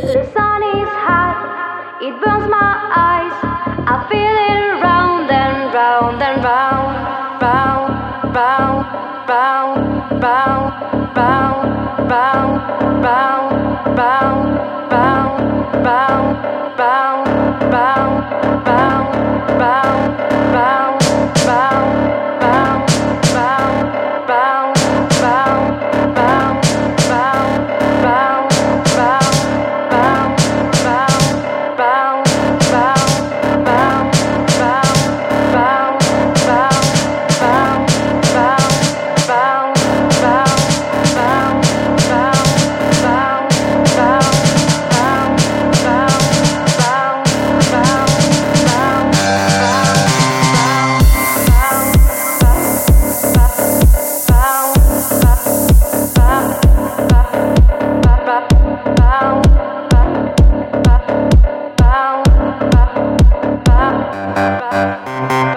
The sun is hot, it burns my eyes. I feel it round and round and round, round, round, round, round, round, round, round, round, Música